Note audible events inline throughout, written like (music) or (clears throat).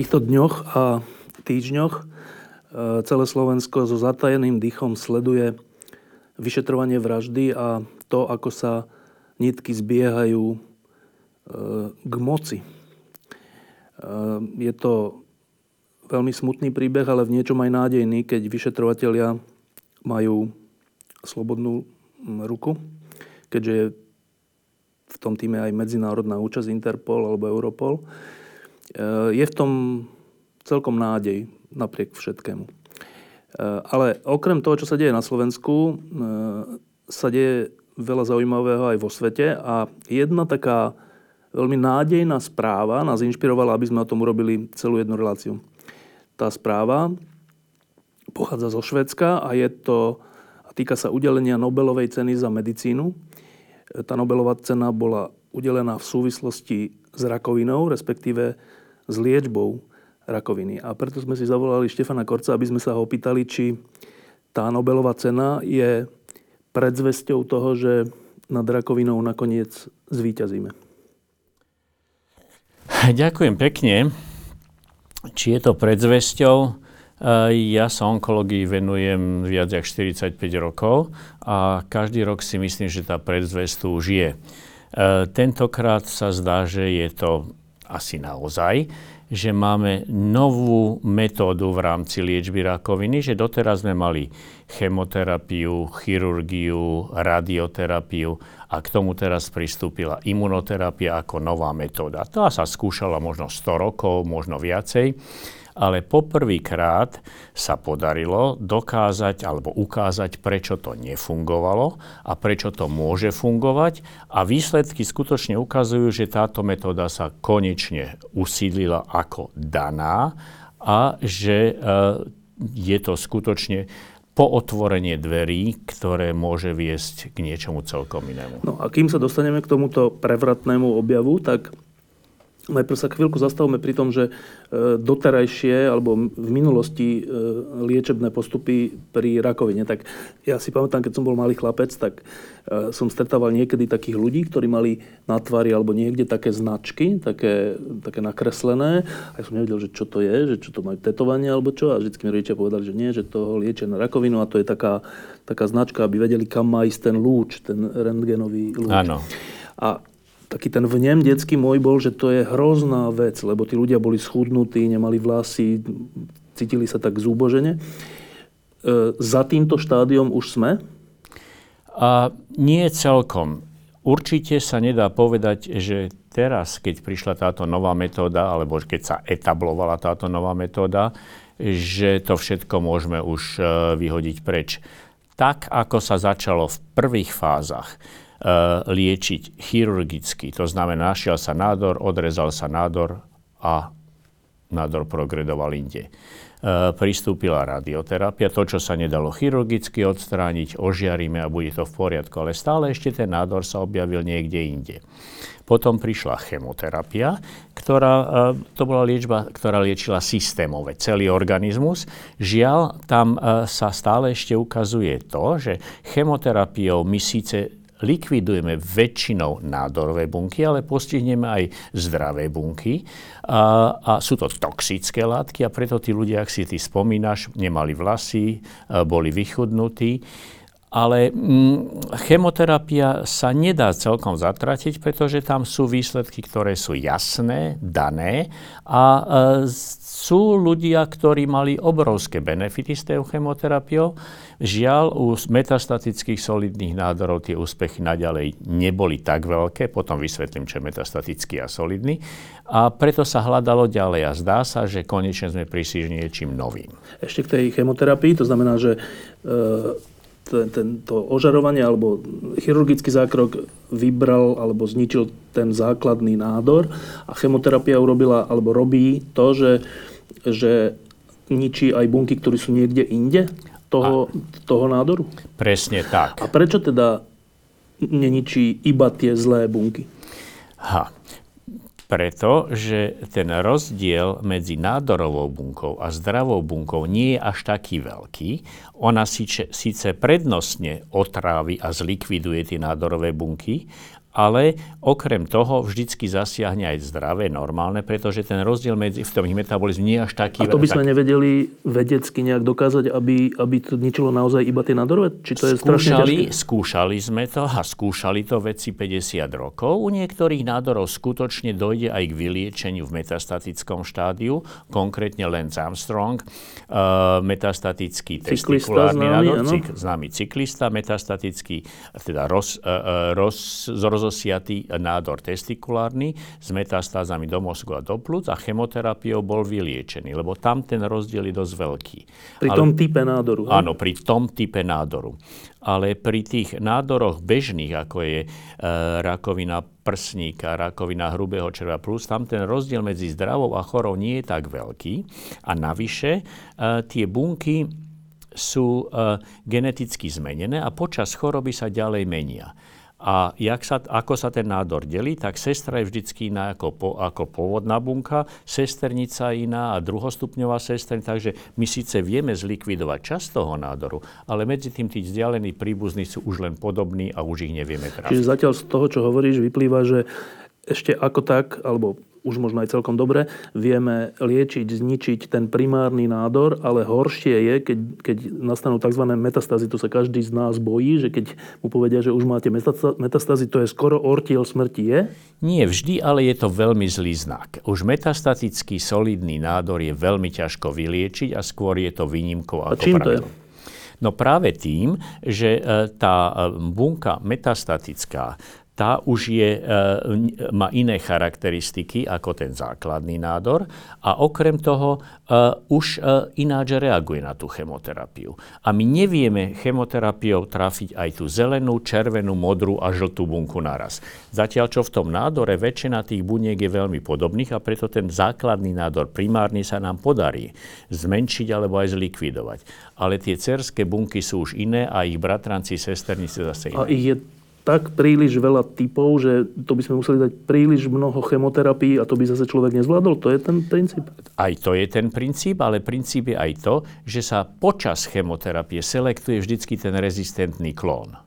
Týchto dňoch a týždňoch e, celé Slovensko so zatajeným dýchom sleduje vyšetrovanie vraždy a to, ako sa nitky zbiehajú e, k moci. E, je to veľmi smutný príbeh, ale v niečom aj nádejný, keď vyšetrovatelia majú slobodnú ruku, keďže je v tom týme aj medzinárodná účasť Interpol alebo Europol. Eh, je v tom celkom nádej napriek všetkému. Eh, ale okrem toho, čo sa deje na Slovensku, eh, sa deje veľa zaujímavého aj vo svete a jedna taká veľmi nádejná správa nás inšpirovala, aby sme o tom urobili celú jednu reláciu. Tá správa pochádza zo Švedska a je to, a týka sa udelenia Nobelovej ceny za medicínu. Tá Nobelová cena bola udelená v súvislosti s rakovinou, respektíve s liečbou rakoviny. A preto sme si zavolali Štefana Korca, aby sme sa ho opýtali, či tá Nobelová cena je predzvesťou toho, že nad rakovinou nakoniec zvíťazíme. Ďakujem pekne. Či je to predzvesťou? Ja sa onkológii venujem viac ako 45 rokov a každý rok si myslím, že tá predzvesť už je. Tentokrát sa zdá, že je to asi naozaj, že máme novú metódu v rámci liečby rakoviny, že doteraz sme mali chemoterapiu, chirurgiu, radioterapiu a k tomu teraz pristúpila imunoterapia ako nová metóda. Tá sa skúšala možno 100 rokov, možno viacej ale poprvýkrát sa podarilo dokázať alebo ukázať, prečo to nefungovalo a prečo to môže fungovať a výsledky skutočne ukazujú, že táto metóda sa konečne usídlila ako daná a že e, je to skutočne pootvorenie dverí, ktoré môže viesť k niečomu celkom inému. No a kým sa dostaneme k tomuto prevratnému objavu, tak Najprv sa chvíľku zastavme pri tom, že e, doterajšie alebo v minulosti e, liečebné postupy pri rakovine. Tak ja si pamätám, keď som bol malý chlapec, tak e, som stretával niekedy takých ľudí, ktorí mali na tvári alebo niekde také značky, také, také nakreslené. A ja som nevedel, že čo to je, že čo to majú tetovanie alebo čo. A vždycky mi rodičia povedali, že nie, že to liečia na rakovinu a to je taká, taká značka, aby vedeli, kam má ísť ten lúč, ten rentgenový lúč. Áno. A taký ten vnem detský môj bol, že to je hrozná vec, lebo tí ľudia boli schudnutí, nemali vlasy, cítili sa tak zúbožene. E, za týmto štádiom už sme? A nie celkom. Určite sa nedá povedať, že teraz, keď prišla táto nová metóda, alebo keď sa etablovala táto nová metóda, že to všetko môžeme už e, vyhodiť preč. Tak, ako sa začalo v prvých fázach, liečiť chirurgicky. To znamená, našiel sa nádor, odrezal sa nádor a nádor progredoval inde. E, pristúpila radioterapia, to, čo sa nedalo chirurgicky odstrániť, ožiaríme a bude to v poriadku, ale stále ešte ten nádor sa objavil niekde inde. Potom prišla chemoterapia, ktorá, e, to bola liečba, ktorá liečila systémové, celý organizmus. Žiaľ, tam sa stále ešte ukazuje to, že chemoterapiou my síce likvidujeme väčšinou nádorové bunky, ale postihneme aj zdravé bunky. A, a sú to toxické látky a preto tí ľudia, ak si ty spomínaš, nemali vlasy, boli vychudnutí. Ale mm, chemoterapia sa nedá celkom zatratiť, pretože tam sú výsledky, ktoré sú jasné, dané a e, sú ľudia, ktorí mali obrovské benefity s tou chemoterapiou. Žiaľ, u metastatických solidných nádorov tie úspechy naďalej neboli tak veľké, potom vysvetlím, čo je metastatický a solidný. A preto sa hľadalo ďalej a zdá sa, že konečne sme prišli niečím novým. Ešte k tej chemoterapii, to znamená, že e, tento ožarovanie alebo chirurgický zákrok vybral alebo zničil ten základný nádor a chemoterapia urobila alebo robí to, že, že ničí aj bunky, ktoré sú niekde inde toho, a, toho nádoru? Presne tak. A prečo teda neničí iba tie zlé bunky? Ha, preto, že ten rozdiel medzi nádorovou bunkou a zdravou bunkou nie je až taký veľký. Ona síce, síce prednostne otrávi a zlikviduje tie nádorové bunky, ale okrem toho vždycky zasiahne aj zdravé, normálne, pretože ten rozdiel medzi v tom ich metabolizmu nie je až taký... A to by sme tak... nevedeli vedecky nejak dokázať, aby, aby to ničilo naozaj iba tie nádorové? Či to je skúšali, skúšali sme to a skúšali to veci 50 rokov. U niektorých nádorov skutočne dojde aj k vyliečeniu v metastatickom štádiu, konkrétne Lance Armstrong, uh, metastatický testikulárny nádor, cyk, známy cyklista, metastatický, teda roz, uh, roz, rozosiatý nádor testikulárny s metastázami do mozgu a do plúc a chemoterapiou bol vyliečený, lebo tam ten rozdiel je dosť veľký. Pri Ale, tom type nádoru. He? Áno, pri tom type nádoru. Ale pri tých nádoroch bežných, ako je e, rakovina prsníka, rakovina hrubého červa plus, tam ten rozdiel medzi zdravou a chorou nie je tak veľký. A navyše e, tie bunky sú e, geneticky zmenené a počas choroby sa ďalej menia. A jak sa, ako sa ten nádor delí, tak sestra je vždycky iná ako, po, ako pôvodná bunka, sesternica iná a druhostupňová sesternica. Takže my síce vieme zlikvidovať čas toho nádoru, ale medzi tým tí vzdialení príbuzní sú už len podobní a už ich nevieme trafiť. Čiže zatiaľ z toho, čo hovoríš, vyplýva, že ešte ako tak, alebo už možno aj celkom dobre, vieme liečiť, zničiť ten primárny nádor, ale horšie je, keď, keď nastanú tzv. metastázy, to sa každý z nás bojí, že keď mu povedia, že už máte metastázy, to je skoro ortiel smrti, je? Nie vždy, ale je to veľmi zlý znak. Už metastatický solidný nádor je veľmi ťažko vyliečiť a skôr je to výnimkou ako A čím to je? No práve tým, že e, tá e, bunka metastatická tá už je, e, má iné charakteristiky ako ten základný nádor a okrem toho e, už e, ináč reaguje na tú chemoterapiu. A my nevieme chemoterapiou trafiť aj tú zelenú, červenú, modrú a žltú bunku naraz. Zatiaľ, čo v tom nádore väčšina tých buniek je veľmi podobných a preto ten základný nádor primárny sa nám podarí zmenšiť alebo aj zlikvidovať. Ale tie cerské bunky sú už iné a ich bratranci, sesternice zase iné. A je tak príliš veľa typov, že to by sme museli dať príliš mnoho chemoterapií a to by zase človek nezvládol? To je ten princíp? Aj to je ten princíp, ale princíp je aj to, že sa počas chemoterapie selektuje vždycky ten rezistentný klón.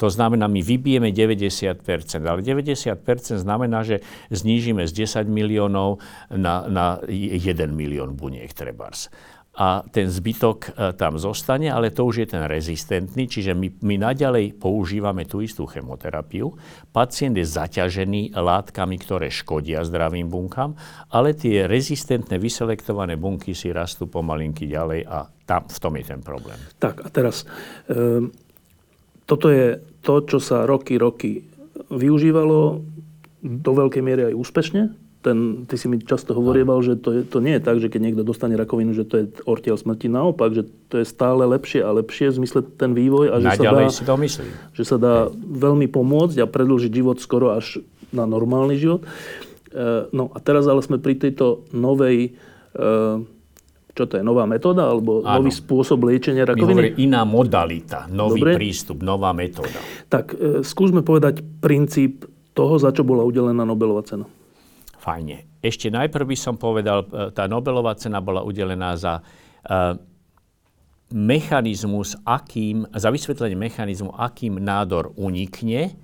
To znamená, my vybijeme 90%, ale 90% znamená, že znížime z 10 miliónov na, na 1 milión buniek trebárs a ten zbytok e, tam zostane, ale to už je ten rezistentný, čiže my, my naďalej používame tú istú chemoterapiu. Pacient je zaťažený látkami, ktoré škodia zdravým bunkám, ale tie rezistentné vyselektované bunky si rastú pomalinky ďalej a tam, v tom je ten problém. Tak a teraz, e, toto je to, čo sa roky, roky využívalo do veľkej miery aj úspešne ten, ty si mi často hovorieval, že to, je, to nie je tak, že keď niekto dostane rakovinu, že to je ortiel smrti. Naopak, že to je stále lepšie a lepšie v zmysle ten vývoj. A že sa dá, si to myslím. Že sa dá veľmi pomôcť a predlžiť život skoro až na normálny život. E, no a teraz ale sme pri tejto novej e, čo to je, nová metóda alebo Áno. nový spôsob liečenia rakoviny? My iná modalita, nový Dobre. prístup, nová metóda. Tak e, skúsme povedať princíp toho, za čo bola udelená Nobelová cena fajne. Ešte najprv by som povedal, e, tá Nobelová cena bola udelená za uh, mechanizmus, akým, za vysvetlenie mechanizmu, akým nádor unikne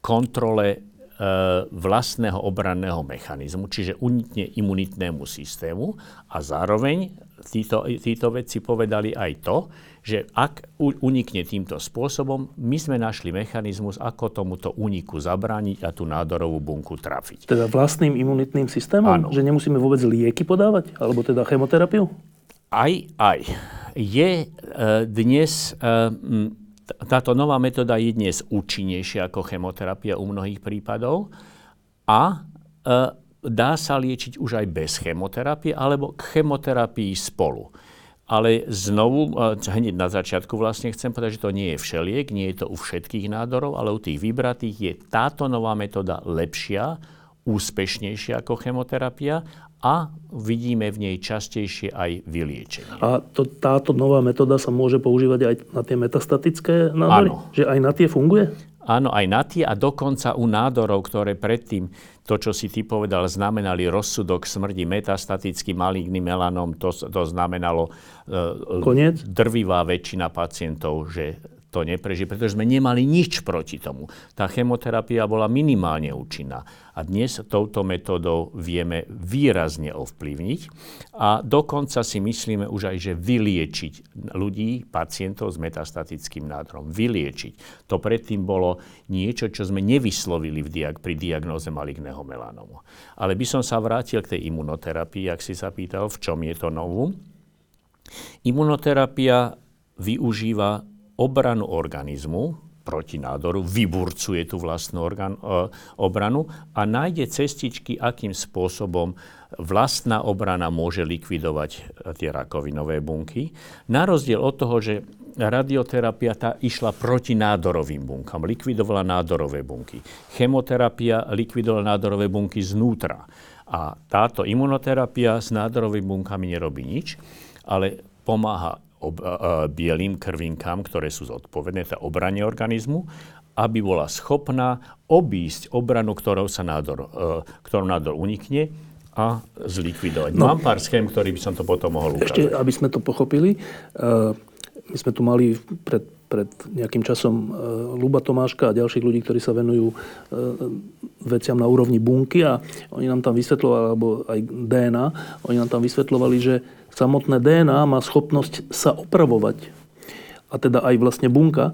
kontrole uh, vlastného obranného mechanizmu, čiže unikne imunitnému systému a zároveň títo, títo vedci povedali aj to, že ak unikne týmto spôsobom, my sme našli mechanizmus, ako tomuto úniku zabrániť a tú nádorovú bunku trafiť. Teda vlastným imunitným systémom? Áno. Že nemusíme vôbec lieky podávať? Alebo teda chemoterapiu? Aj, aj. Je e, dnes, e, táto nová metóda je dnes účinnejšia ako chemoterapia u mnohých prípadov a e, dá sa liečiť už aj bez chemoterapie alebo k chemoterapii spolu. ale znovu, hneď na začiatku vlastne chcem povedať, že to nie je všeliek, nie je to u všetkých nádorov, ale u tých vybratých je táto nová metóda lepšia, úspešnejšia ako chemoterapia a vidíme v nej častejšie aj vyliečenie. A to, táto nová metóda sa môže používať aj na tie metastatické nádory? Áno. Že aj na tie funguje? Áno, aj na tie a dokonca u nádorov, ktoré predtým, to, čo si ty povedal, znamenali rozsudok smrti, metastatický maligný melanom, to, to znamenalo uh, Koniec? drvivá väčšina pacientov, že to neprežije, pretože sme nemali nič proti tomu. Tá chemoterapia bola minimálne účinná. A dnes touto metódou vieme výrazne ovplyvniť a dokonca si myslíme už aj, že vyliečiť ľudí, pacientov s metastatickým nádorom. Vyliečiť. To predtým bolo niečo, čo sme nevyslovili v diag- pri diagnóze maligného melanomu. Ale by som sa vrátil k tej imunoterapii, ak si sa pýtal, v čom je to novú. Imunoterapia využíva obranu organizmu proti nádoru, vyburcuje tú vlastnú organ, e, obranu a nájde cestičky, akým spôsobom vlastná obrana môže likvidovať e, tie rakovinové bunky. Na rozdiel od toho, že radioterapia tá išla proti nádorovým bunkám, likvidovala nádorové bunky. Chemoterapia likvidovala nádorové bunky znútra. A táto imunoterapia s nádorovými bunkami nerobí nič, ale pomáha ob, a, bielým krvinkám, ktoré sú zodpovedné, tá obrane organizmu, aby bola schopná obísť obranu, ktorou sa nádor, e, ktorou nádor unikne a zlikvidovať. No, Mám pár schém, ktorý by som to potom mohol ukázať. Ešte, aby sme to pochopili, uh, my sme tu mali pred, pred nejakým časom uh, Luba Tomáška a ďalších ľudí, ktorí sa venujú uh, veciam na úrovni bunky a oni nám tam vysvetľovali, alebo aj DNA, oni nám tam vysvetľovali, že samotné DNA má schopnosť sa opravovať. A teda aj vlastne bunka.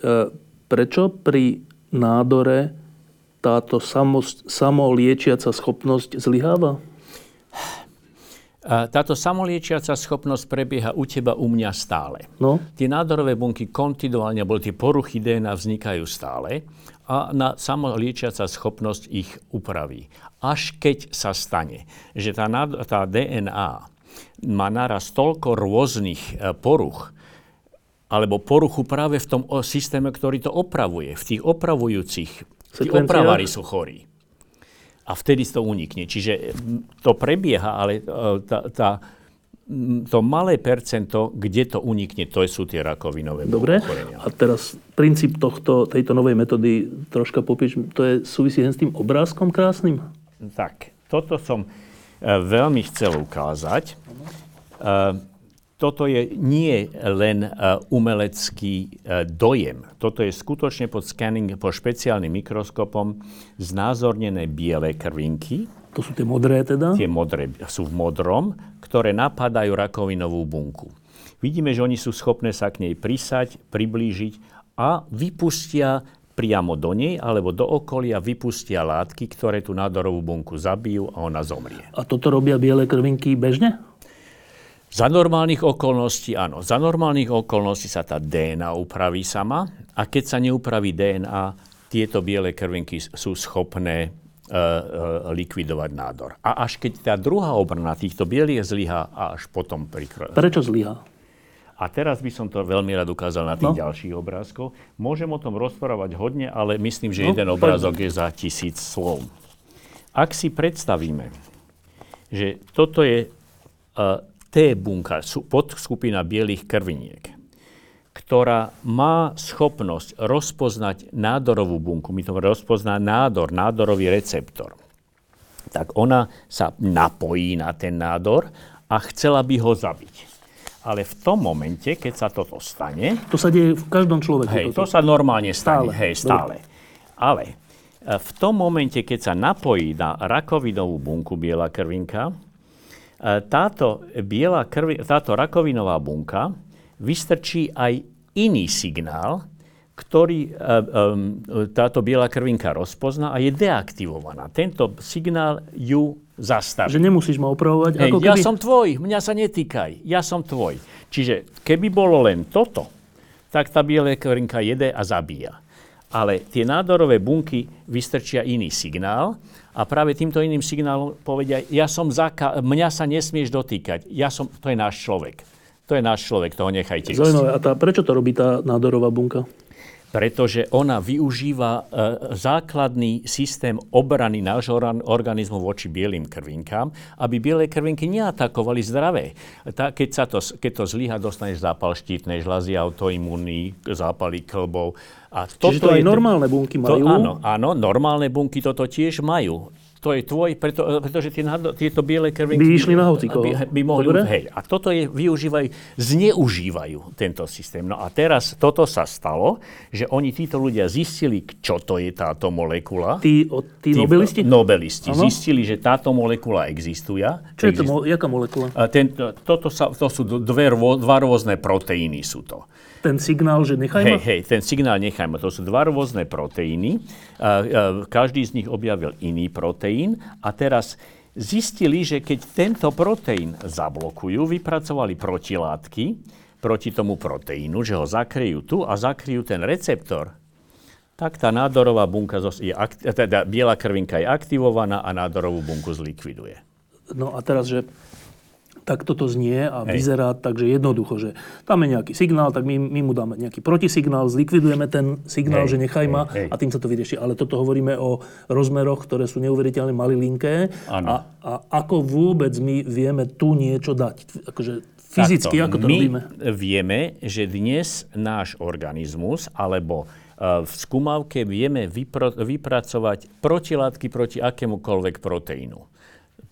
E, prečo pri nádore táto samoliečiaca schopnosť zlyháva? Táto samoliečiaca schopnosť prebieha u teba, u mňa stále. No? Tie nádorové bunky kontinuálne, alebo tie poruchy DNA vznikajú stále a na samoliečiaca schopnosť ich upraví. Až keď sa stane, že tá, tá DNA má naraz toľko rôznych e, poruch, alebo poruchu práve v tom systéme, ktorý to opravuje. V tých opravujúcich, tí opravári sú chorí. A vtedy to unikne. Čiže to prebieha, ale e, tá, tá, to malé percento, kde to unikne, to sú tie rakovinové Dobre. Ochorenia. A teraz princíp tohto, tejto novej metódy troška popíš, to je súvisí s tým obrázkom krásnym? Tak, toto som veľmi chcel ukázať. E, toto je nie len e, umelecký dojem. Toto je skutočne pod scanning, po špeciálnym mikroskopom znázornené biele krvinky. To sú tie modré teda? Tie modré sú v modrom, ktoré napadajú rakovinovú bunku. Vidíme, že oni sú schopné sa k nej prisať, priblížiť a vypustia priamo do nej alebo do okolia vypustia látky, ktoré tú nádorovú bunku zabijú a ona zomrie. A toto robia biele krvinky bežne? Za normálnych okolností áno. Za normálnych okolností sa tá DNA upraví sama a keď sa neupraví DNA, tieto biele krvinky sú schopné uh, uh, likvidovať nádor. A až keď tá druhá obrana týchto bielých zlyhá a až potom prikro... Prečo zlyhá? A teraz by som to veľmi rád ukázal na tých no. ďalších obrázkoch. Môžem o tom rozprávať hodne, ale myslím, že no, jeden obrázok je za tisíc slov. Ak si predstavíme, že toto je uh, T-bunka, podskupina bielých krviniek, ktorá má schopnosť rozpoznať nádorovú bunku, my to rozpozná nádor, nádorový receptor, tak ona sa napojí na ten nádor a chcela by ho zabiť. Ale v tom momente, keď sa toto stane... To sa deje v každom človeku. Hej, toto. to sa normálne stane. Stále. Hej, stále. Dobre. Ale e, v tom momente, keď sa napojí na rakovinovú bunku biela krvinka, e, táto, biela krvi, táto rakovinová bunka vystrčí aj iný signál, ktorý e, táto biela krvinka rozpozná a je deaktivovaná. Tento signál ju zastaviť. Že nemusíš ma opravovať? Ako keby... Ja som tvoj, mňa sa netýkaj, ja som tvoj. Čiže keby bolo len toto, tak tá biela krinka jede a zabíja. Ale tie nádorové bunky vystrčia iný signál a práve týmto iným signálom povedia, ja som zaka- mňa sa nesmieš dotýkať, ja som, to je náš človek. To je náš človek, toho nechajte. Zaujímavé. A tá, prečo to robí tá nádorová bunka? Pretože ona využíva e, základný systém obrany nášho organizmu voči bielým krvinkám, aby biele krvinky neatakovali zdravé. Ta, keď, sa to, keď to zlyha, dostaneš zápal štítnej žľazy, autoimúnny, zápaly klbov. A Čiže to aj normálne bunky majú? To, áno, áno, normálne bunky toto tiež majú to je tvoj, preto, pretože tie, tieto biele krvinky... By išli na hocikoho. By, by mohli, Dobre? hej, a toto je, využívajú, zneužívajú tento systém. No a teraz toto sa stalo, že oni, títo ľudia zistili, čo to je táto molekula. Tí, o, tí, tí nobelisti? Nobelisti. Ano? Zistili, že táto molekula existuje. Čo je to, jaká molekula? A ten, toto sa, to sú dve, dva rôzne proteíny sú to ten signál, že nechaj ma? Hej, hej, ten signál nechaj ma. To sú dva rôzne proteíny. Každý z nich objavil iný proteín a teraz zistili, že keď tento proteín zablokujú, vypracovali protilátky proti tomu proteínu, že ho zakryjú tu a zakryjú ten receptor, tak tá nádorová bunka, je, teda biela krvinka je aktivovaná a nádorovú bunku zlikviduje. No a teraz, že tak toto znie a Hej. vyzerá takže jednoducho, že tam je nejaký signál, tak my, my mu dáme nejaký protisignál, zlikvidujeme ten signál, Hej. že nechaj ma Hej. a tým sa to vyrieši. Ale toto hovoríme o rozmeroch, ktoré sú neuveriteľne malilinké. A, a ako vôbec my vieme tu niečo dať? Akože fyzicky, Takto. ako to my robíme? vieme, že dnes náš organizmus alebo e, v skúmavke vieme vypro, vypracovať protilátky proti akémukoľvek proteínu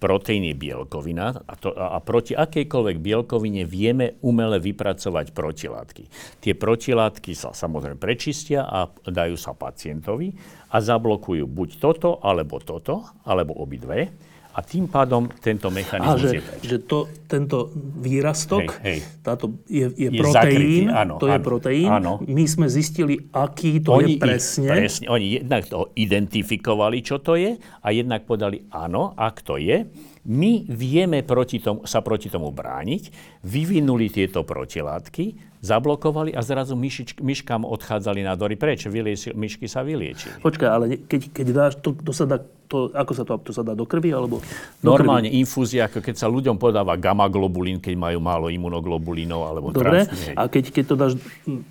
proteín je bielkovina a, to, a proti akejkoľvek bielkovine vieme umele vypracovať protilátky. Tie protilátky sa samozrejme prečistia a dajú sa pacientovi a zablokujú buď toto, alebo toto, alebo obidve a tým pádom tento mechanizmus že, je preč. Že to, tento výrastok, hej, hej. táto je, je, je proteín, zakrytý, áno, to áno, je proteín. Áno. My sme zistili, aký to oni je presne. presne. Oni jednak to identifikovali, čo to je, a jednak podali, áno, ak to je, my vieme proti tomu, sa proti tomu brániť, vyvinuli tieto protilátky, zablokovali a zrazu myšič, myškám odchádzali nádory preč. Vylieči, myšky sa vyliečili. Počkaj, ale keď, keď dáš, to, to sa dá, to, ako sa to, to sa dá do krvi? Alebo do Normálne krvi? infúzia, ako keď sa ľuďom podáva gamma-globulín, keď majú málo imunoglobulínov alebo Dobre, a keď, keď to dáš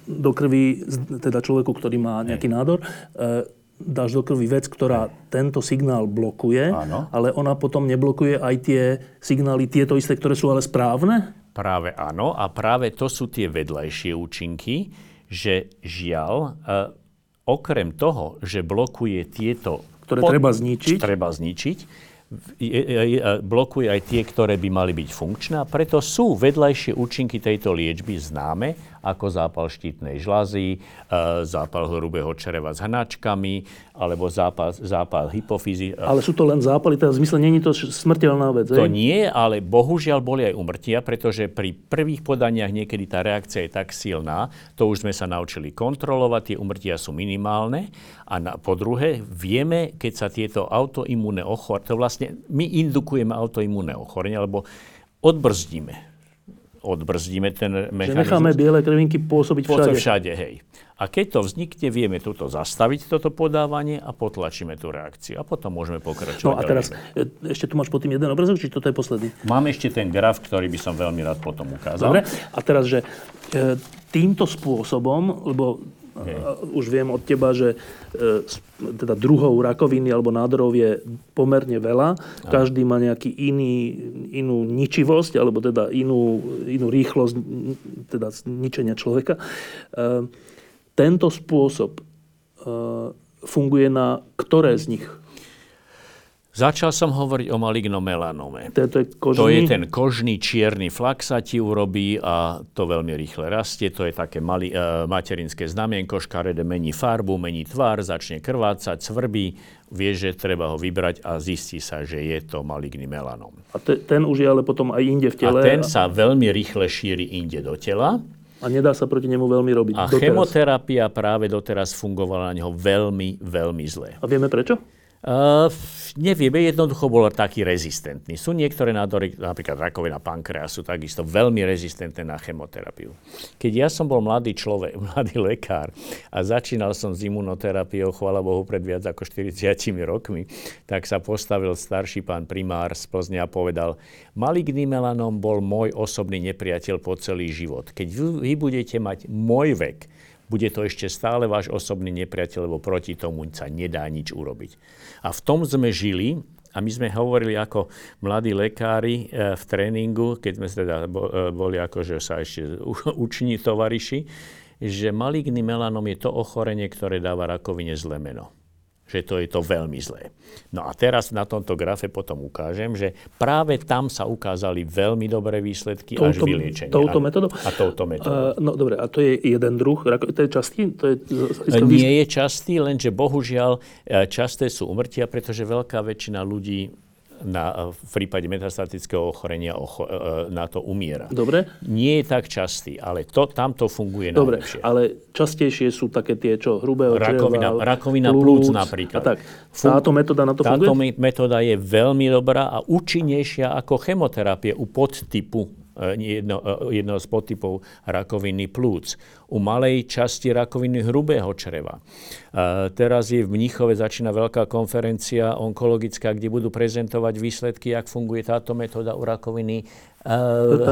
do krvi teda človeku, ktorý má nejaký nádor, e, dáš do krvi vec, ktorá tento signál blokuje, Áno. ale ona potom neblokuje aj tie signály, tieto isté, ktoré sú ale správne? Práve áno. A práve to sú tie vedľajšie účinky, že žiaľ, e, okrem toho, že blokuje tieto... Ktoré pod, treba zničiť. Treba zničiť blokuje aj tie, ktoré by mali byť funkčné. A preto sú vedľajšie účinky tejto liečby známe, ako zápal štítnej žľazy, e, zápal hrubého čreva s hnačkami, alebo zápal, zápal hypofízy. Ale sú to len zápaly, teda v zmysle není to smrteľná vec, To nie, ale bohužiaľ boli aj umrtia, pretože pri prvých podaniach niekedy tá reakcia je tak silná, to už sme sa naučili kontrolovať, tie umrtia sú minimálne. A na, po druhé, vieme, keď sa tieto autoimúnne ochorenia, to vlastne my indukujeme autoimúnne ochorenia, alebo odbrzdíme odbrzdíme ten mechanizmus. Že necháme biele krvinky pôsobiť všade. všade, hej. A keď to vznikne, vieme toto zastaviť, toto podávanie a potlačíme tú reakciu. A potom môžeme pokračovať. No a teraz, e, ešte tu máš pod tým jeden obrazok, či toto je posledný? Mám ešte ten graf, ktorý by som veľmi rád potom ukázal. Dobre, a teraz, že e, týmto spôsobom, lebo už viem od teba, že e, teda druhou rakoviny alebo nádorov je pomerne veľa. Každý má nejaký iný, inú ničivosť, alebo teda inú, inú rýchlosť teda ničenia človeka. E, tento spôsob e, funguje na ktoré z nich? Začal som hovoriť o malignomelanome. To, to, je kožný? to je ten kožný čierny flak sa ti urobí a to veľmi rýchle rastie. To je také mali, uh, materinské znamienko, škaredé mení farbu, mení tvár, začne krvácať, svrbí. Vie, že treba ho vybrať a zistí sa, že je to maligný melanom. A te, ten už je ale potom aj inde v tele? A ten sa veľmi rýchle šíri inde do tela. A nedá sa proti nemu veľmi robiť. A doteraz. chemoterapia práve doteraz fungovala na neho veľmi, veľmi zle. A vieme prečo? Uh, nevieme, jednoducho bol taký rezistentný. Sú niektoré nádory, napríklad rakovina pankreasu, takisto veľmi rezistentné na chemoterapiu. Keď ja som bol mladý človek, (laughs) mladý lekár a začínal som s imunoterapiou, chvála Bohu, pred viac ako 40 rokmi, tak sa postavil starší pán primár z Plzne a povedal, maligný melanom bol môj osobný nepriateľ po celý život. Keď vy, vy budete mať môj vek, bude to ešte stále váš osobný nepriateľ, lebo proti tomu sa nedá nič urobiť. A v tom sme žili a my sme hovorili ako mladí lekári e, v tréningu, keď sme teda e, boli akože sa ešte (laughs) uční tovariši, že maligný melanom je to ochorenie, ktoré dáva rakovine zlé meno že to je to veľmi zlé. No a teraz na tomto grafe potom ukážem, že práve tam sa ukázali veľmi dobré výsledky touto, až vyliečenie. Touto metodou? A touto metodou. Uh, no dobre, a to je jeden druh, to je častý? To je, Nie je častý, lenže bohužiaľ e, časté sú umrtia, pretože veľká väčšina ľudí na, v prípade metastatického ochorenia ocho, e, na to umiera. Dobre. Nie je tak častý, ale to, tam to funguje Dobre, najlepšie. ale častejšie sú také tie, čo hrubého rakovina, čreva, rakovina plúc, plúc napríklad. A tak. Táto metóda na to Táto funguje? Táto metóda je veľmi dobrá a účinnejšia ako chemoterapie u podtypu E, jedno, e, jedného z podtypov rakoviny plúc. U malej časti rakoviny hrubého čreva. E, teraz je v Mníchove začína veľká konferencia onkologická, kde budú prezentovať výsledky, jak funguje táto metóda u rakoviny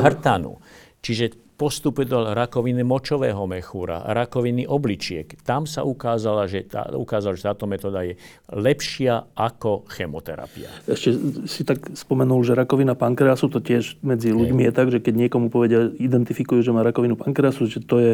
hrtanu. Čiže postupe do rakoviny močového mechúra, rakoviny obličiek. Tam sa ukázala, že tá, ukázalo, že táto metóda je lepšia ako chemoterapia. Ešte si tak spomenul, že rakovina pankreasu, to tiež medzi ľuďmi je tak, že keď niekomu povedia, identifikujú, že má rakovinu pankreasu, že to je,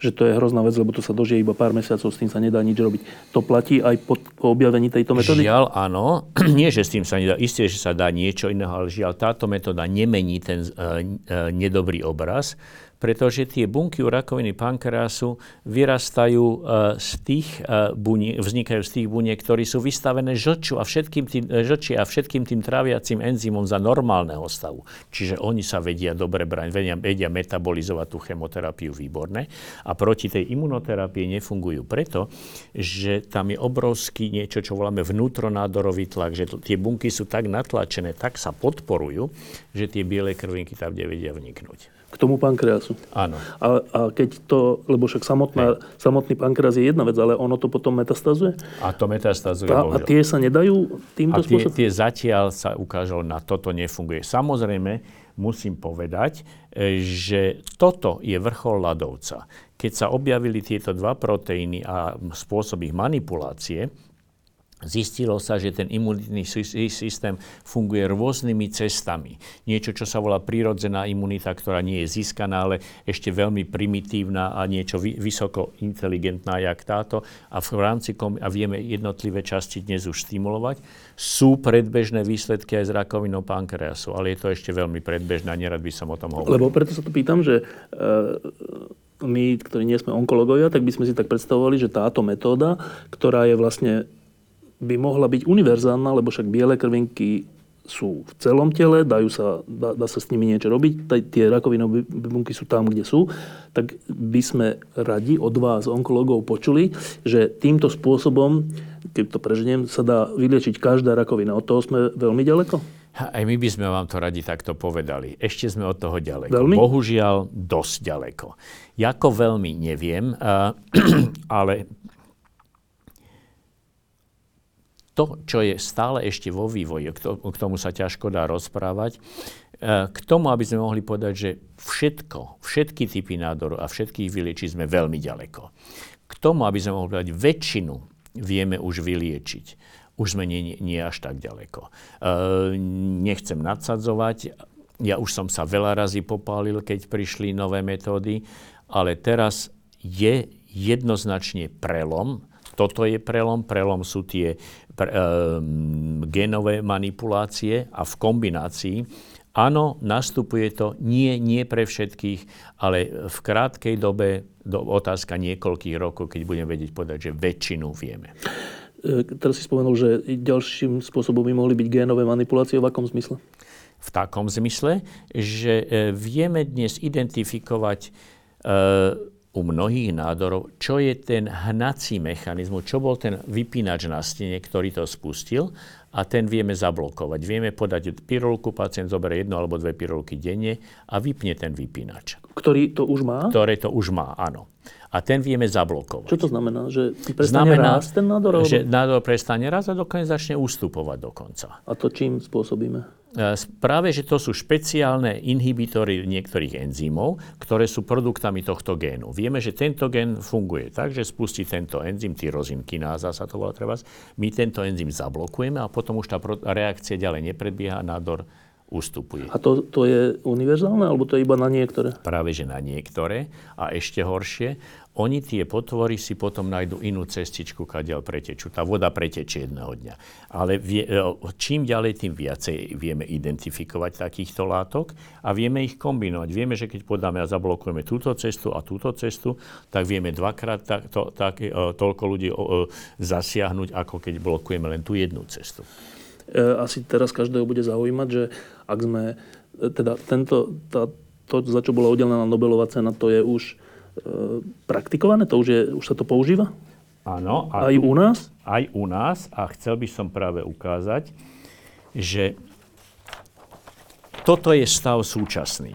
že to je hrozná vec, lebo to sa dožije iba pár mesiacov, s tým sa nedá nič robiť. To platí aj po, objavení tejto metódy? Žiaľ, áno. (clears throat) Nie, že s tým sa nedá. Isté, že sa dá niečo iného, ale žiaľ, táto metóda nemení ten uh, uh, nedobrý obraz pretože tie bunky u rakoviny pankreasu vyrastajú e, z tých e, buniek, vznikajú z tých buniek, ktorí sú vystavené žlču a všetkým tým, e, žlči a všetkým tým tráviacim enzymom za normálneho stavu. Čiže oni sa vedia dobre brať, vedia, vedia metabolizovať tú chemoterapiu výborne a proti tej imunoterapii nefungujú preto, že tam je obrovský niečo, čo voláme vnútronádorový tlak, že tie bunky sú tak natlačené, tak sa podporujú, že tie biele krvinky tam nevedia vniknúť k tomu pankreasu. Áno. A, a keď to, lebo však samotná, samotný pankreas je jedna vec, ale ono to potom metastazuje? A to metastazuje, a, a tie sa nedajú týmto a tie, spôsobom? tie zatiaľ sa ukážalo, na toto nefunguje. Samozrejme, musím povedať, e, že toto je vrchol ľadovca. Keď sa objavili tieto dva proteíny a spôsob ich manipulácie, Zistilo sa, že ten imunitný systém funguje rôznymi cestami. Niečo, čo sa volá prírodzená imunita, ktorá nie je získaná, ale ešte veľmi primitívna a niečo vysoko inteligentná, jak táto. A v rámci kom- a vieme jednotlivé časti dnes už stimulovať. Sú predbežné výsledky aj z rakovinou pankreasu, ale je to ešte veľmi predbežné a nerad by som o tom hovoril. Lebo preto sa to pýtam, že e, my, ktorí nie sme onkologovia, tak by sme si tak predstavovali, že táto metóda, ktorá je vlastne by mohla byť univerzálna, lebo však biele krvinky sú v celom tele, dajú sa, dá, dá sa s nimi niečo robiť, tie rakovinové bunky sú tam, kde sú, tak by sme radi od vás, onkologov, počuli, že týmto spôsobom, keď to preženiem, sa dá vyliečiť každá rakovina. Od toho sme veľmi ďaleko? Aj my by sme vám to radi takto povedali. Ešte sme od toho ďaleko. Veľmi? Bohužiaľ, dosť ďaleko. Jako veľmi neviem, (clears throat) ale to, čo je stále ešte vo vývoji, k tomu sa ťažko dá rozprávať, e, k tomu, aby sme mohli povedať, že všetko, všetky typy nádorov a všetkých vyliečiť sme veľmi ďaleko. K tomu, aby sme mohli povedať, väčšinu vieme už vyliečiť. Už sme nie, nie až tak ďaleko. E, nechcem nadsadzovať, ja už som sa veľa razy popálil, keď prišli nové metódy, ale teraz je jednoznačne prelom toto je prelom. Prelom sú tie pre, e, genové manipulácie a v kombinácii Áno, nastupuje to nie, nie pre všetkých, ale v krátkej dobe, do, otázka niekoľkých rokov, keď budem vedieť povedať, že väčšinu vieme. E, teraz si spomenul, že ďalším spôsobom by mohli byť génové manipulácie. V akom zmysle? V takom zmysle, že e, vieme dnes identifikovať e, u mnohých nádorov, čo je ten hnací mechanizmus, čo bol ten vypínač na stene, ktorý to spustil a ten vieme zablokovať. Vieme podať pirulku, pacient zoberie jednu alebo dve pirulky denne a vypne ten vypínač. Ktorý to už má? Ktoré to už má, áno. A ten vieme zablokovať. Čo to znamená? Že prestane znamená, rásť ten nádor? Že nádor prestane raz a dokonca začne ustupovať dokonca. A to čím spôsobíme? E, práve, že to sú špeciálne inhibitory niektorých enzymov, ktoré sú produktami tohto génu. Vieme, že tento gén funguje tak, že spustí tento enzym, tyrozin kináza sa to volá treba, my tento enzym zablokujeme a potom už tá reakcia ďalej nepredbieha a nádor ustupuje. A to, to je univerzálne, alebo to je iba na niektoré? Práve, že na niektoré. A ešte horšie, oni tie potvory si potom nájdu inú cestičku, kadiaľ pretečú. Tá voda pretečie jedného dňa. Ale vie, e, čím ďalej, tým viacej vieme identifikovať takýchto látok a vieme ich kombinovať. Vieme, že keď podáme a zablokujeme túto cestu a túto cestu, tak vieme dvakrát tak, to, tak, e, toľko ľudí zasiahnuť, ako keď blokujeme len tú jednu cestu. E, asi teraz každého bude zaujímať, že ak sme, teda tento, tá, to, za čo bola udelená Nobelová cena, to je už E, praktikované? To už, je, už sa to používa? Áno. Aj u nás? Aj u nás. A chcel by som práve ukázať, že toto je stav súčasný.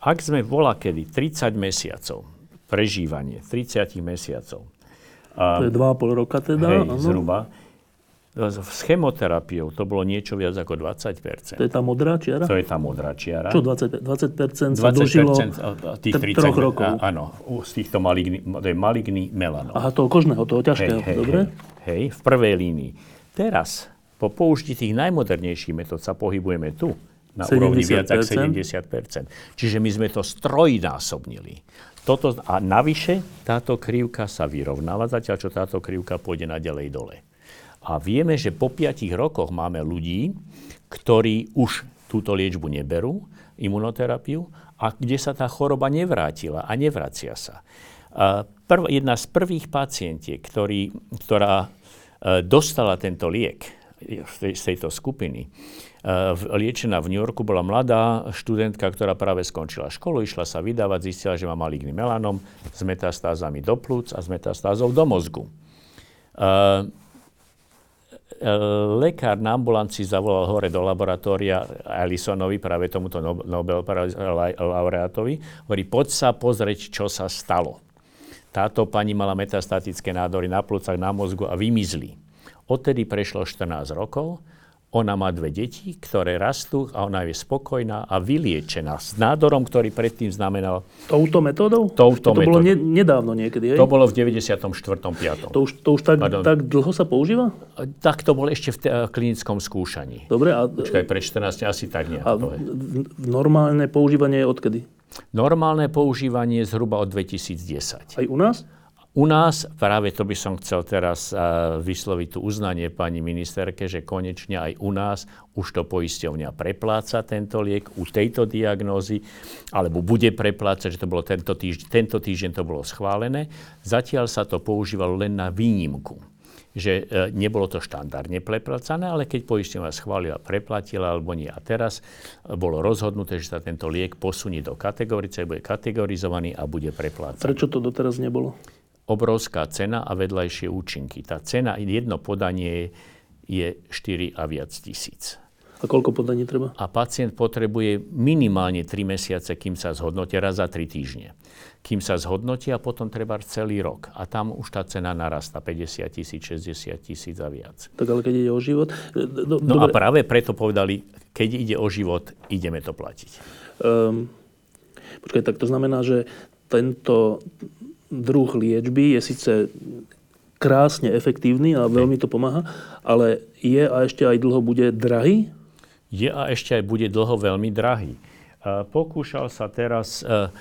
Ak sme vola kedy 30 mesiacov, prežívanie 30 mesiacov. To je 2,5 roka teda? Hej, zhruba s chemoterapiou to bolo niečo viac ako 20 To je tá modrá čiara? To je tá modrá čiara. Čo 20, 20 sa 20 dožilo tých 30 troch rokov? A, áno, z týchto maligný, to je maligný melanom. Aha, toho kožného, toho ťažkého, hej, hej, dobre? Hej, hej, v prvej línii. Teraz, po použití tých najmodernejších metód sa pohybujeme tu, na 70%. úrovni viac ako 70 Čiže my sme to strojnásobnili. Toto, a navyše táto krivka sa vyrovnáva, zatiaľ čo táto krivka pôjde naďalej dole. A vieme, že po 5 rokoch máme ľudí, ktorí už túto liečbu neberú, imunoterapiu, a kde sa tá choroba nevrátila a nevracia sa. Prv, jedna z prvých pacientiek, ktorý, ktorá e, dostala tento liek z tejto skupiny, e, liečená v New Yorku, bola mladá študentka, ktorá práve skončila školu, išla sa vydávať, zistila, že má maligný melanom s metastázami do plúc a s metastázou do mozgu. E, lekár na ambulancii zavolal hore do laboratória Allisonovi, práve tomuto Nobel laureátovi, hovorí, poď sa pozrieť, čo sa stalo. Táto pani mala metastatické nádory na plúcach, na mozgu a vymizli. Odtedy prešlo 14 rokov ona má dve deti, ktoré rastú a ona je spokojná a vyliečená s nádorom, ktorý predtým znamenal... Touto metódou? Touto to bolo ne, nedávno niekedy, hej? To bolo v 94. 5. To už, to už tak, tak dlho sa používa? Tak to bolo ešte v te, klinickom skúšaní. Dobre. A, Počkaj, pre 14 asi tak nie. A v, normálne používanie je odkedy? Normálne používanie je zhruba od 2010. Aj u nás? U nás, práve to by som chcel teraz vysloviť tu uznanie pani ministerke, že konečne aj u nás už to poisťovňa prepláca tento liek u tejto diagnózy, alebo bude preplácať, že to bolo tento týždeň, tento týždeň to bolo schválené. Zatiaľ sa to používalo len na výnimku že e, nebolo to štandardne preplácané, ale keď poisťovňa schválila, preplatila alebo nie. A teraz bolo rozhodnuté, že sa tento liek posunie do kategorice, bude kategorizovaný a bude preplácaný. Prečo to doteraz nebolo? Obrovská cena a vedľajšie účinky. Tá cena, jedno podanie je 4 a viac tisíc. A koľko podaní treba? A pacient potrebuje minimálne 3 mesiace, kým sa zhodnotia, raz za 3 týždne. Kým sa zhodnotia, potom treba celý rok. A tam už tá cena narasta 50 tisíc, 60 tisíc a viac. Tak ale keď ide o život... Do, no dobre. a práve preto povedali, keď ide o život, ideme to platiť. Um, počkaj, tak to znamená, že tento, druh liečby je síce krásne efektívny a veľmi to pomáha, ale je a ešte aj dlho bude drahý? Je a ešte aj bude dlho veľmi drahý. Pokúšal sa teraz e,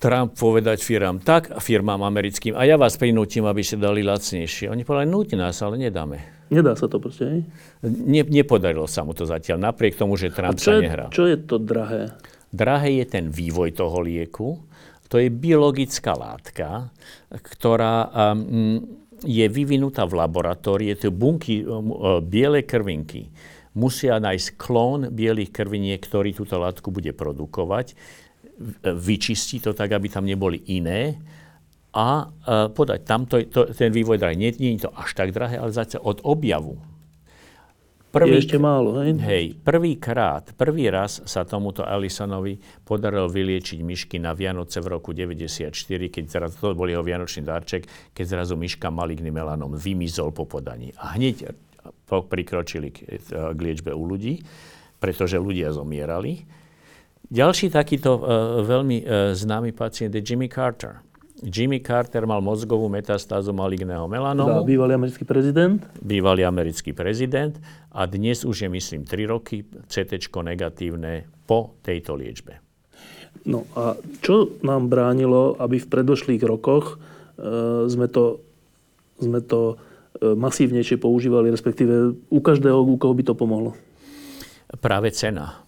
Trump povedať firmám, tak firmám americkým, a ja vás prinútim, aby ste dali lacnejšie. Oni povedali, núti nás, ale nedáme. Nedá sa to proste, hej? Ne, nepodarilo sa mu to zatiaľ, napriek tomu, že Trump sa nehrá. Čo je to drahé? Drahé je ten vývoj toho lieku, to je biologická látka, ktorá um, je vyvinutá v laboratórii. To bunky, um, uh, biele krvinky musia nájsť klón bielých krviniek, ktorý túto látku bude produkovať. vyčistiť to tak, aby tam neboli iné a podať. Tam ten vývoj drahý. Nie, nie je to až tak drahé, ale zase od objavu Prvý, je ešte málo, hej? Hej, prvýkrát, prvý raz sa tomuto Allisonovi podarilo vyliečiť myšky na Vianoce v roku 94, keď zrazu, to bol jeho vianočný darček, keď zrazu myška maligný melanom vymizol po podaní. A hneď prikročili k, k liečbe u ľudí, pretože ľudia zomierali. Ďalší takýto uh, veľmi uh, známy pacient je Jimmy Carter. Jimmy Carter mal mozgovú metastázu maligného melanómu. Dá, bývalý americký prezident. Bývalý americký prezident a dnes už je, myslím, 3 roky CT negatívne po tejto liečbe. No a čo nám bránilo, aby v predošlých rokoch e, sme to, sme to e, masívnejšie používali, respektíve u každého, u koho by to pomohlo? Práve cena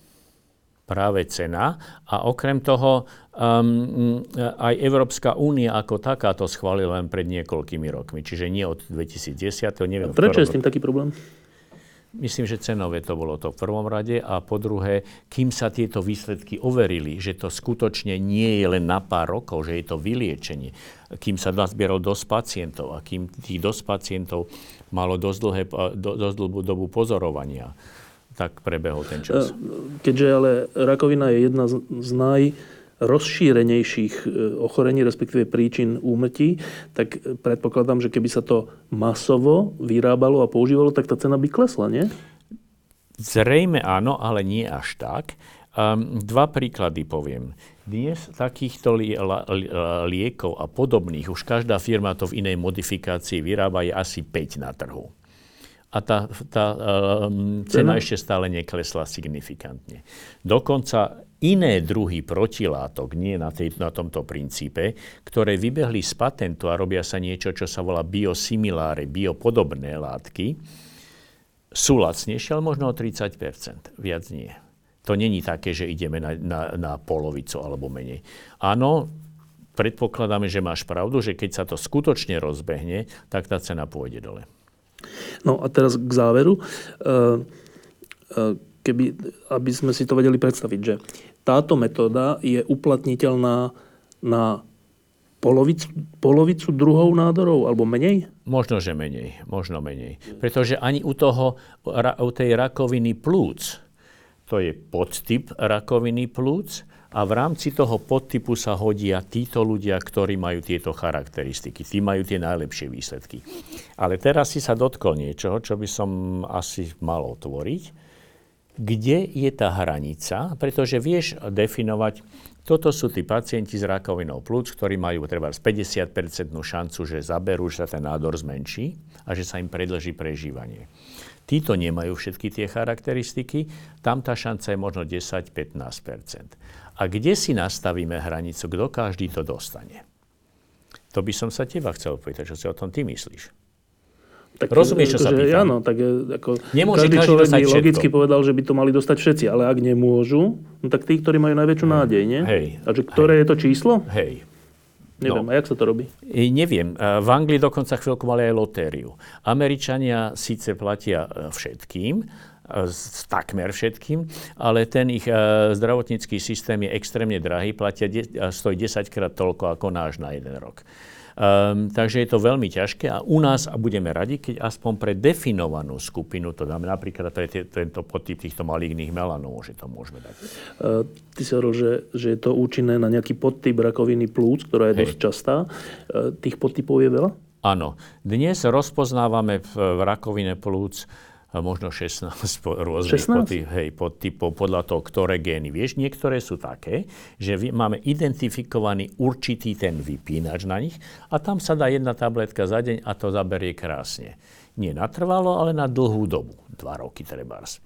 práve cena. A okrem toho um, aj Európska únia ako taká to schválila len pred niekoľkými rokmi. Čiže nie od 2010. Neviem, prečo je s tým taký problém? Myslím, že cenové to bolo to v prvom rade a po druhé, kým sa tieto výsledky overili, že to skutočne nie je len na pár rokov, že je to vyliečenie, kým sa nazbieral dosť pacientov a kým tých dosť pacientov malo dosť, dlhé, dosť dlhú dobu pozorovania, tak prebehol ten čas. Keďže ale rakovina je jedna z najrozšírenejších e, ochorení, respektíve príčin úmrtí, tak predpokladám, že keby sa to masovo vyrábalo a používalo, tak tá cena by klesla, nie? Zrejme áno, ale nie až tak. Um, dva príklady poviem. Dnes takýchto li- li- liekov a podobných, už každá firma to v inej modifikácii vyrába, je asi 5 na trhu a tá, tá um, cena ešte stále neklesla signifikantne. Dokonca iné druhy protilátok, nie na, tej, na tomto princípe, ktoré vybehli z patentu a robia sa niečo, čo sa volá biosimiláre, biopodobné látky, sú lacnejšie, ale možno o 30% viac nie. To není také, že ideme na, na, na polovicu alebo menej. Áno, predpokladáme, že máš pravdu, že keď sa to skutočne rozbehne, tak tá cena pôjde dole. No a teraz k záveru. E, e, keby, aby sme si to vedeli predstaviť, že táto metóda je uplatniteľná na polovicu, polovicu druhov nádorov, alebo menej? Možno, že menej. Možno menej. Pretože ani u, toho, u tej rakoviny plúc, to je podtyp rakoviny plúc, a v rámci toho podtypu sa hodia títo ľudia, ktorí majú tieto charakteristiky. Tí majú tie najlepšie výsledky. Ale teraz si sa dotkol niečoho, čo by som asi mal otvoriť. Kde je tá hranica? Pretože vieš definovať, toto sú tí pacienti s rakovinou plúc, ktorí majú treba 50% šancu, že zaberú, že sa ten nádor zmenší a že sa im predlží prežívanie. Títo nemajú všetky tie charakteristiky, tam tá šanca je možno 10-15%. A kde si nastavíme hranicu, kto každý to dostane? To by som sa teba chcel opýtať, čo si o tom ty myslíš. Tak, Rozumieš, čo sa akože pýtam? Áno, tak ako Nemôže každý, každý človek by logicky povedal, že by to mali dostať všetci, ale ak nemôžu, no tak tí, ktorí majú najväčšiu hmm. nádej, nie? Hej. A že ktoré hej. je to číslo? Hej. Neviem, no. a jak sa to robí? Neviem. V Anglii dokonca chvíľku mali aj lotériu. Američania síce platia e, všetkým, s takmer všetkým, ale ten ich e, zdravotnícky systém je extrémne drahý, platia, stojí 10 krát toľko ako náš na jeden rok. Um, takže je to veľmi ťažké a u nás, a budeme radi, keď aspoň pre definovanú skupinu, to dáme napríklad pre tie, tento podtyp týchto maligných melanómov, že to môžeme dať. Uh, ty si hovoril, že, že je to účinné na nejaký podtyp rakoviny plúc, ktorá je Hej. dosť častá. Uh, tých podtypov je veľa? Áno. Dnes rozpoznávame v, v rakovine plúc možno 16 rôznych 16? Podtyp, hej, podtypov podľa toho, ktoré gény. Vieš, niektoré sú také, že máme identifikovaný určitý ten vypínač na nich a tam sa dá jedna tabletka za deň a to zaberie krásne. Nie natrvalo, ale na dlhú dobu. Dva roky trebárs.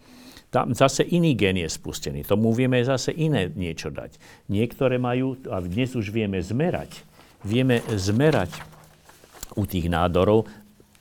Tam zase iný gen je spustený. Tomu vieme zase iné niečo dať. Niektoré majú, a dnes už vieme zmerať, vieme zmerať u tých nádorov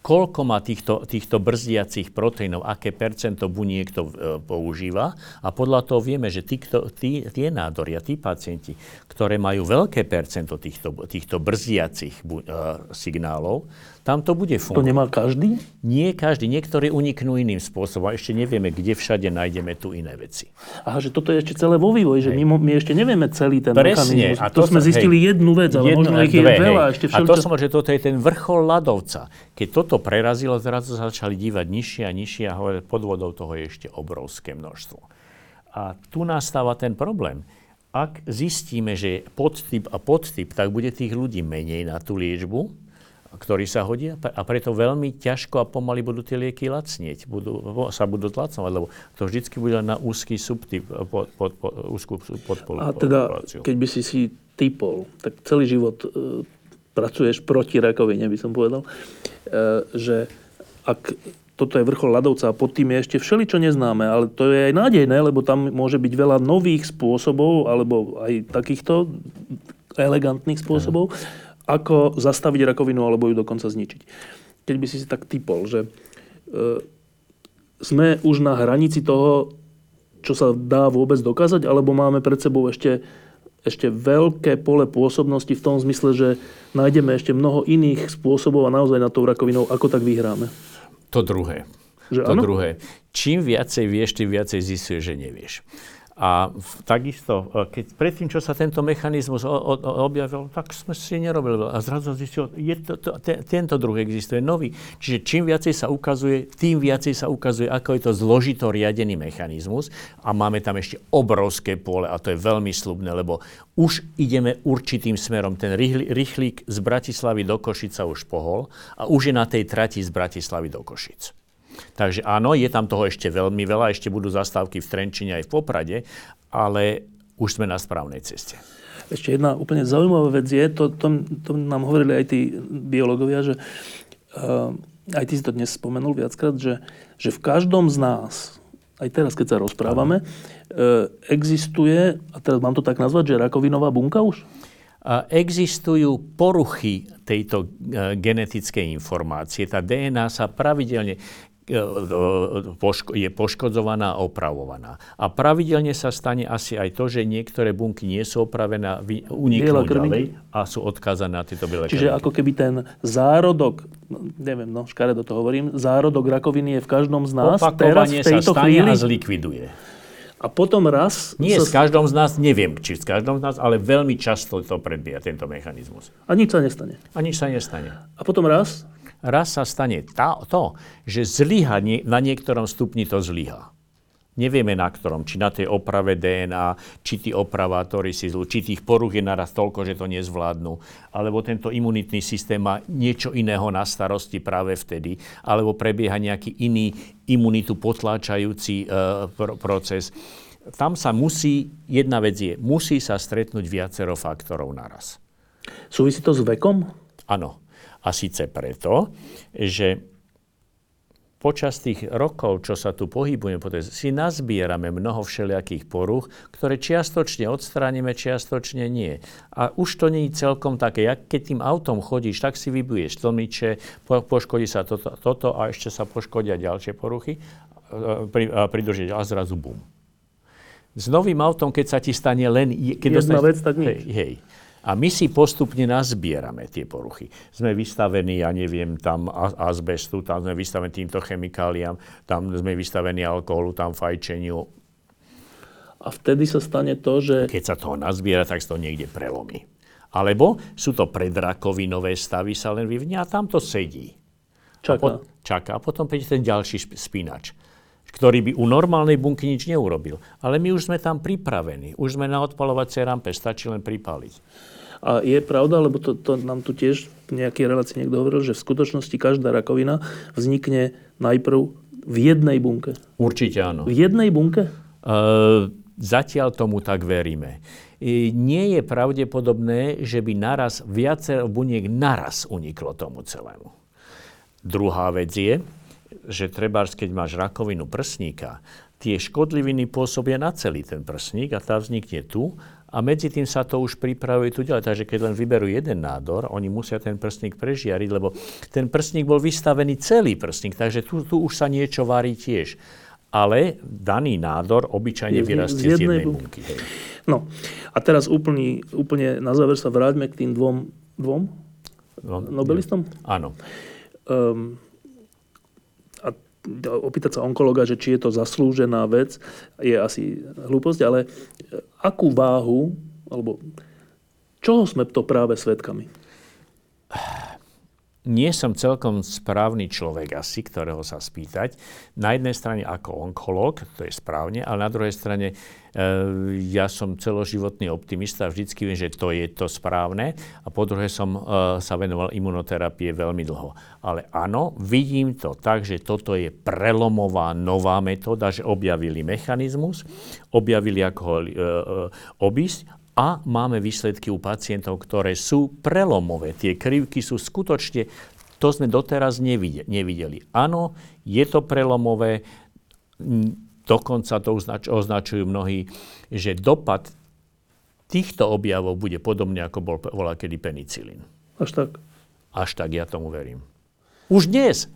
koľko má týchto, týchto brzdiacich proteínov, aké percento buniek to e, používa. A podľa toho vieme, že tí, kto, tí, tie nádory a tí pacienti, ktoré majú veľké percento týchto, týchto brzdiacich bu, e, signálov, tam to bude fungovať. To nemá každý? Nie každý. Niektorí uniknú iným spôsobom a ešte nevieme, kde všade nájdeme tu iné veci. Aha, že toto je ešte celé vo vývoji, že my, my ešte nevieme celý ten Presne. mechanizmus. A to, to sme zistili hej, jednu vec, ale jednu, možno ich je veľa. Ešte a to som, že toto je ten vrchol ľadovca. Keď toto prerazilo, zrazu sa začali dívať nižšie a nižšie a hovorili, pod vodou toho je ešte obrovské množstvo. A tu nastáva ten problém. Ak zistíme, že je podtyp a podtyp, tak bude tých ľudí menej na tú liečbu, ktorí sa hodia a preto veľmi ťažko a pomaly budú tie lieky lacnieť, budú, sa budú tlacnovať, lebo to vždycky bude na úzky subtyp, pod, pod, pod, úzkú podpolu. A teda, keď by si si typol, tak celý život e, pracuješ proti rakovine, by som povedal, e, že ak toto je vrchol ľadovca a pod tým je ešte všeli, čo neznáme, ale to je aj nádejné, lebo tam môže byť veľa nových spôsobov, alebo aj takýchto elegantných spôsobov, ako zastaviť rakovinu alebo ju dokonca zničiť. Keď by si si tak typol, že e, sme už na hranici toho, čo sa dá vôbec dokázať, alebo máme pred sebou ešte, ešte veľké pole pôsobnosti v tom zmysle, že nájdeme ešte mnoho iných spôsobov a naozaj na tou rakovinou, ako tak vyhráme? To druhé. Že to áno? druhé. Čím viacej vieš, tým viacej zistuješ, že nevieš. A takisto, e, keď predtým, čo sa tento mechanizmus objavil, tak sme si nerobili. A zrazu zistil, je to, to, te, tento druh existuje nový. Čiže čím viacej sa ukazuje, tým viacej sa ukazuje, ako je to zložito riadený mechanizmus. A máme tam ešte obrovské pole a to je veľmi slubné, lebo už ideme určitým smerom. Ten rýchlik z Bratislavy do Košica už pohol a už je na tej trati z Bratislavy do Košic. Takže áno, je tam toho ešte veľmi veľa, ešte budú zastávky v Trenčine aj v Poprade, ale už sme na správnej ceste. Ešte jedna úplne zaujímavá vec je, to, to, to nám hovorili aj tí biológovia, že uh, aj ty si to dnes spomenul viackrát, že, že v každom z nás, aj teraz, keď sa rozprávame, uh, existuje, a teraz mám to tak nazvať, že rakovinová bunka už? existujú poruchy tejto genetickej informácie. Tá DNA sa pravidelne je poškodzovaná a opravovaná. A pravidelne sa stane asi aj to, že niektoré bunky nie sú opravené, uniknú ďalej a sú odkázané na tieto biele Čiže ako keby ten zárodok, no, neviem, no, škaredo to hovorím, zárodok rakoviny je v každom z nás. Opakovanie teraz v tejto sa stane chvíli, a zlikviduje. A potom raz... Nie, sa... s každom z nás, neviem, či s každom z nás, ale veľmi často to predbieha, tento mechanizmus. A nič sa nestane. A nič sa nestane. A potom raz raz sa stane tá, to, že zlyha, nie, na niektorom stupni to zlyha. Nevieme na ktorom, či na tej oprave DNA, či tí opravátori si zlú, či tých poruch je naraz toľko, že to nezvládnu, alebo tento imunitný systém má niečo iného na starosti práve vtedy, alebo prebieha nejaký iný imunitu potláčajúci e, pr- proces. Tam sa musí, jedna vec je, musí sa stretnúť viacero faktorov naraz. Súvisí to s vekom? Áno. A síce preto, že počas tých rokov, čo sa tu pohybujeme, si nazbierame mnoho všelijakých poruch, ktoré čiastočne odstránime, čiastočne nie. A už to nie je celkom také. Jak keď tým autom chodíš, tak si vybuješ tlmiče, po, poškodí sa toto, toto a ešte sa poškodia ďalšie poruchy pri, a pridržieť a zrazu bum. S novým autom, keď sa ti stane len... Keď Jedna dostaneš, vec, tak nič. Hej, hej. A my si postupne nazbierame tie poruchy. Sme vystavení, ja neviem, tam azbestu, tam sme vystavení týmto chemikáliám, tam sme vystavení alkoholu, tam fajčeniu. A vtedy sa stane to, že... Keď sa toho nazbiera, tak sa to niekde prelomí. Alebo sú to predrakovinové stavy, sa len vyvnia a tam to sedí. Čaká. A po, čaká. A potom príde ten ďalší spínač ktorý by u normálnej bunky nič neurobil. Ale my už sme tam pripravení. Už sme na odpalovacej rampe, stačí len pripáliť. A je pravda, lebo to, to nám tu tiež v nejakej relácii niekto hovoril, že v skutočnosti každá rakovina vznikne najprv v jednej bunke. Určite áno. V jednej bunke? Uh, zatiaľ tomu tak veríme. Nie je pravdepodobné, že by naraz viacero buniek naraz uniklo tomu celému. Druhá vec je, že trebárs, keď máš rakovinu prsníka, tie škodliviny pôsobia na celý ten prsník a tá vznikne tu A medzi tým sa to už pripravuje tu ďalej. Takže keď len vyberú jeden nádor, oni musia ten prstník prežiariť, lebo ten prstník bol vystavený celý prstník, takže tu, tu už sa niečo varí tiež. Ale daný nádor obyčajne vyrastie z jednej, z jednej bunky. No a teraz úplne, úplne na záver sa vráťme k tým dvom, dvom no, nobelistom? Áno. Um, opýtať sa onkologa, že či je to zaslúžená vec, je asi hlúposť, ale akú váhu, alebo čoho sme to práve svetkami? Nie som celkom správny človek asi, ktorého sa spýtať. Na jednej strane ako onkolog, to je správne, ale na druhej strane e, ja som celoživotný optimista, vždycky viem, že to je to správne a po druhé som e, sa venoval imunoterapie veľmi dlho. Ale áno, vidím to tak, že toto je prelomová nová metóda, že objavili mechanizmus, objavili ako ho e, e, obísť a máme výsledky u pacientov, ktoré sú prelomové. Tie krivky sú skutočne, to sme doteraz nevideli. Áno, je to prelomové, dokonca to označujú mnohí, že dopad týchto objavov bude podobný, ako bol volá kedy penicilín. Až tak? Až tak, ja tomu verím. Už dnes.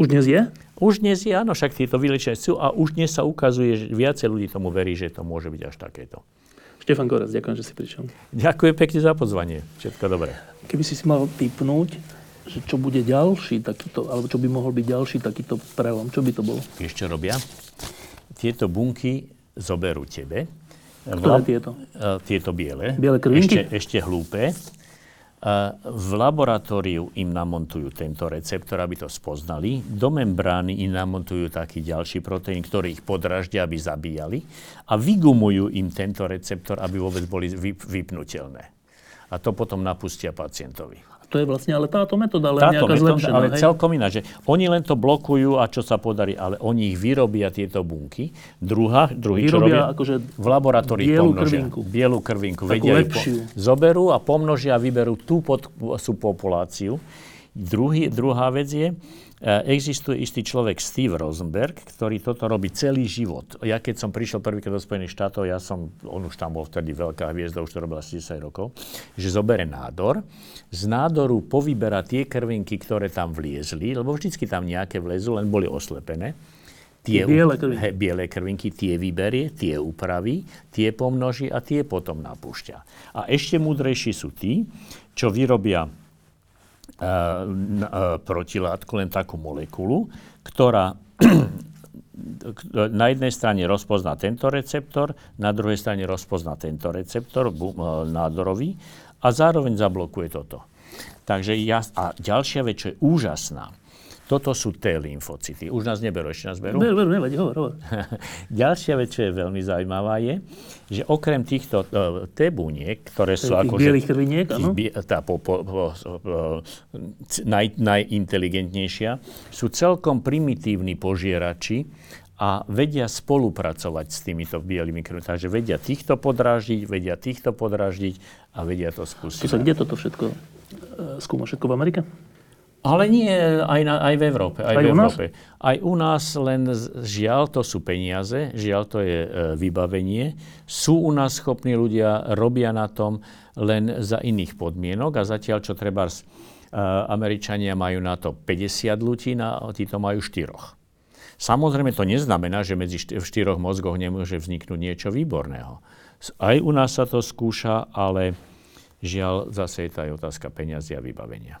Už dnes je? Už dnes je, áno, však tieto vylečenia sú a už dnes sa ukazuje, že viacej ľudí tomu verí, že to môže byť až takéto. Štefan Korec, ďakujem, že si prišiel. Ďakujem pekne za pozvanie. Všetko dobré. Keby si si mal typnúť, že čo bude ďalší takýto, alebo čo by mohol byť ďalší takýto prelom, čo by to bolo? Vieš, čo robia? Tieto bunky zoberú tebe. Ktoré tieto? Uh, tieto biele. Biele krvinky? Ešte, ešte hlúpe v laboratóriu im namontujú tento receptor, aby to spoznali. Do membrány im namontujú taký ďalší proteín, ktorý ich podraždia, aby zabíjali. A vygumujú im tento receptor, aby vôbec boli vypnutelné. A to potom napustia pacientovi to je vlastne ale táto metóda, ale táto nejaká metóda, zlepšená. Ale hej? celkom iná, že oni len to blokujú a čo sa podarí, ale oni ich vyrobia tieto bunky. Druhá, druhý, vyrobia čo robia, akože v laboratórii bielu pomnožia. Krvinku. Bielu krvinku. Takú vedia po, zoberú a pomnožia a vyberú tú pod, sú populáciu. Druhý, druhá vec je, existuje istý človek Steve Rosenberg, ktorý toto robí celý život. Ja keď som prišiel prvýkrát do Spojených štátov, ja som, on už tam bol vtedy veľká hviezda, už to robil asi 10 rokov, že zobere nádor, z nádoru povyberá tie krvinky, ktoré tam vliezli, lebo vždycky tam nejaké vlezu, len boli oslepené. Tie biele krvinky. He, biele krvinky, tie vyberie, tie upraví, tie pomnoží a tie potom napúšťa. A ešte múdrejší sú tí, čo vyrobia protilátku, len takú molekulu, ktorá (clears throat) na jednej strane rozpozná tento receptor, na druhej strane rozpozná tento receptor nádorový a zároveň zablokuje toto. Takže ja, a ďalšia vec, čo je úžasná, toto sú T lymfocyty. Už nás neberú, ešte nás berú? Berú, berú, nevadí, hovor, hovor. (laughs) Ďalšia vec, čo je veľmi zaujímavá, je, že okrem týchto uh, T buniek, ktoré sú ako... bielých krviniek, áno? Tá po, po, po, po, naj, najinteligentnejšia, sú celkom primitívni požierači a vedia spolupracovať s týmito bielými krvmi. Takže vedia týchto podráždiť, vedia týchto podráždiť a vedia to skúsiť. Kde toto všetko uh, skúma? Všetko v Amerike? Ale nie aj, na, aj v Európe. Aj, aj v Európe. Aj u nás len žiaľ to sú peniaze, žiaľ to je e, vybavenie. Sú u nás schopní ľudia, robia na tom len za iných podmienok a zatiaľ, čo treba e, Američania majú na to 50 ľudí, a títo majú štyroch. Samozrejme to neznamená, že medzi šty- v štyroch mozgoch nemôže vzniknúť niečo výborného. Aj u nás sa to skúša, ale žiaľ zase je aj otázka peniazy a vybavenia.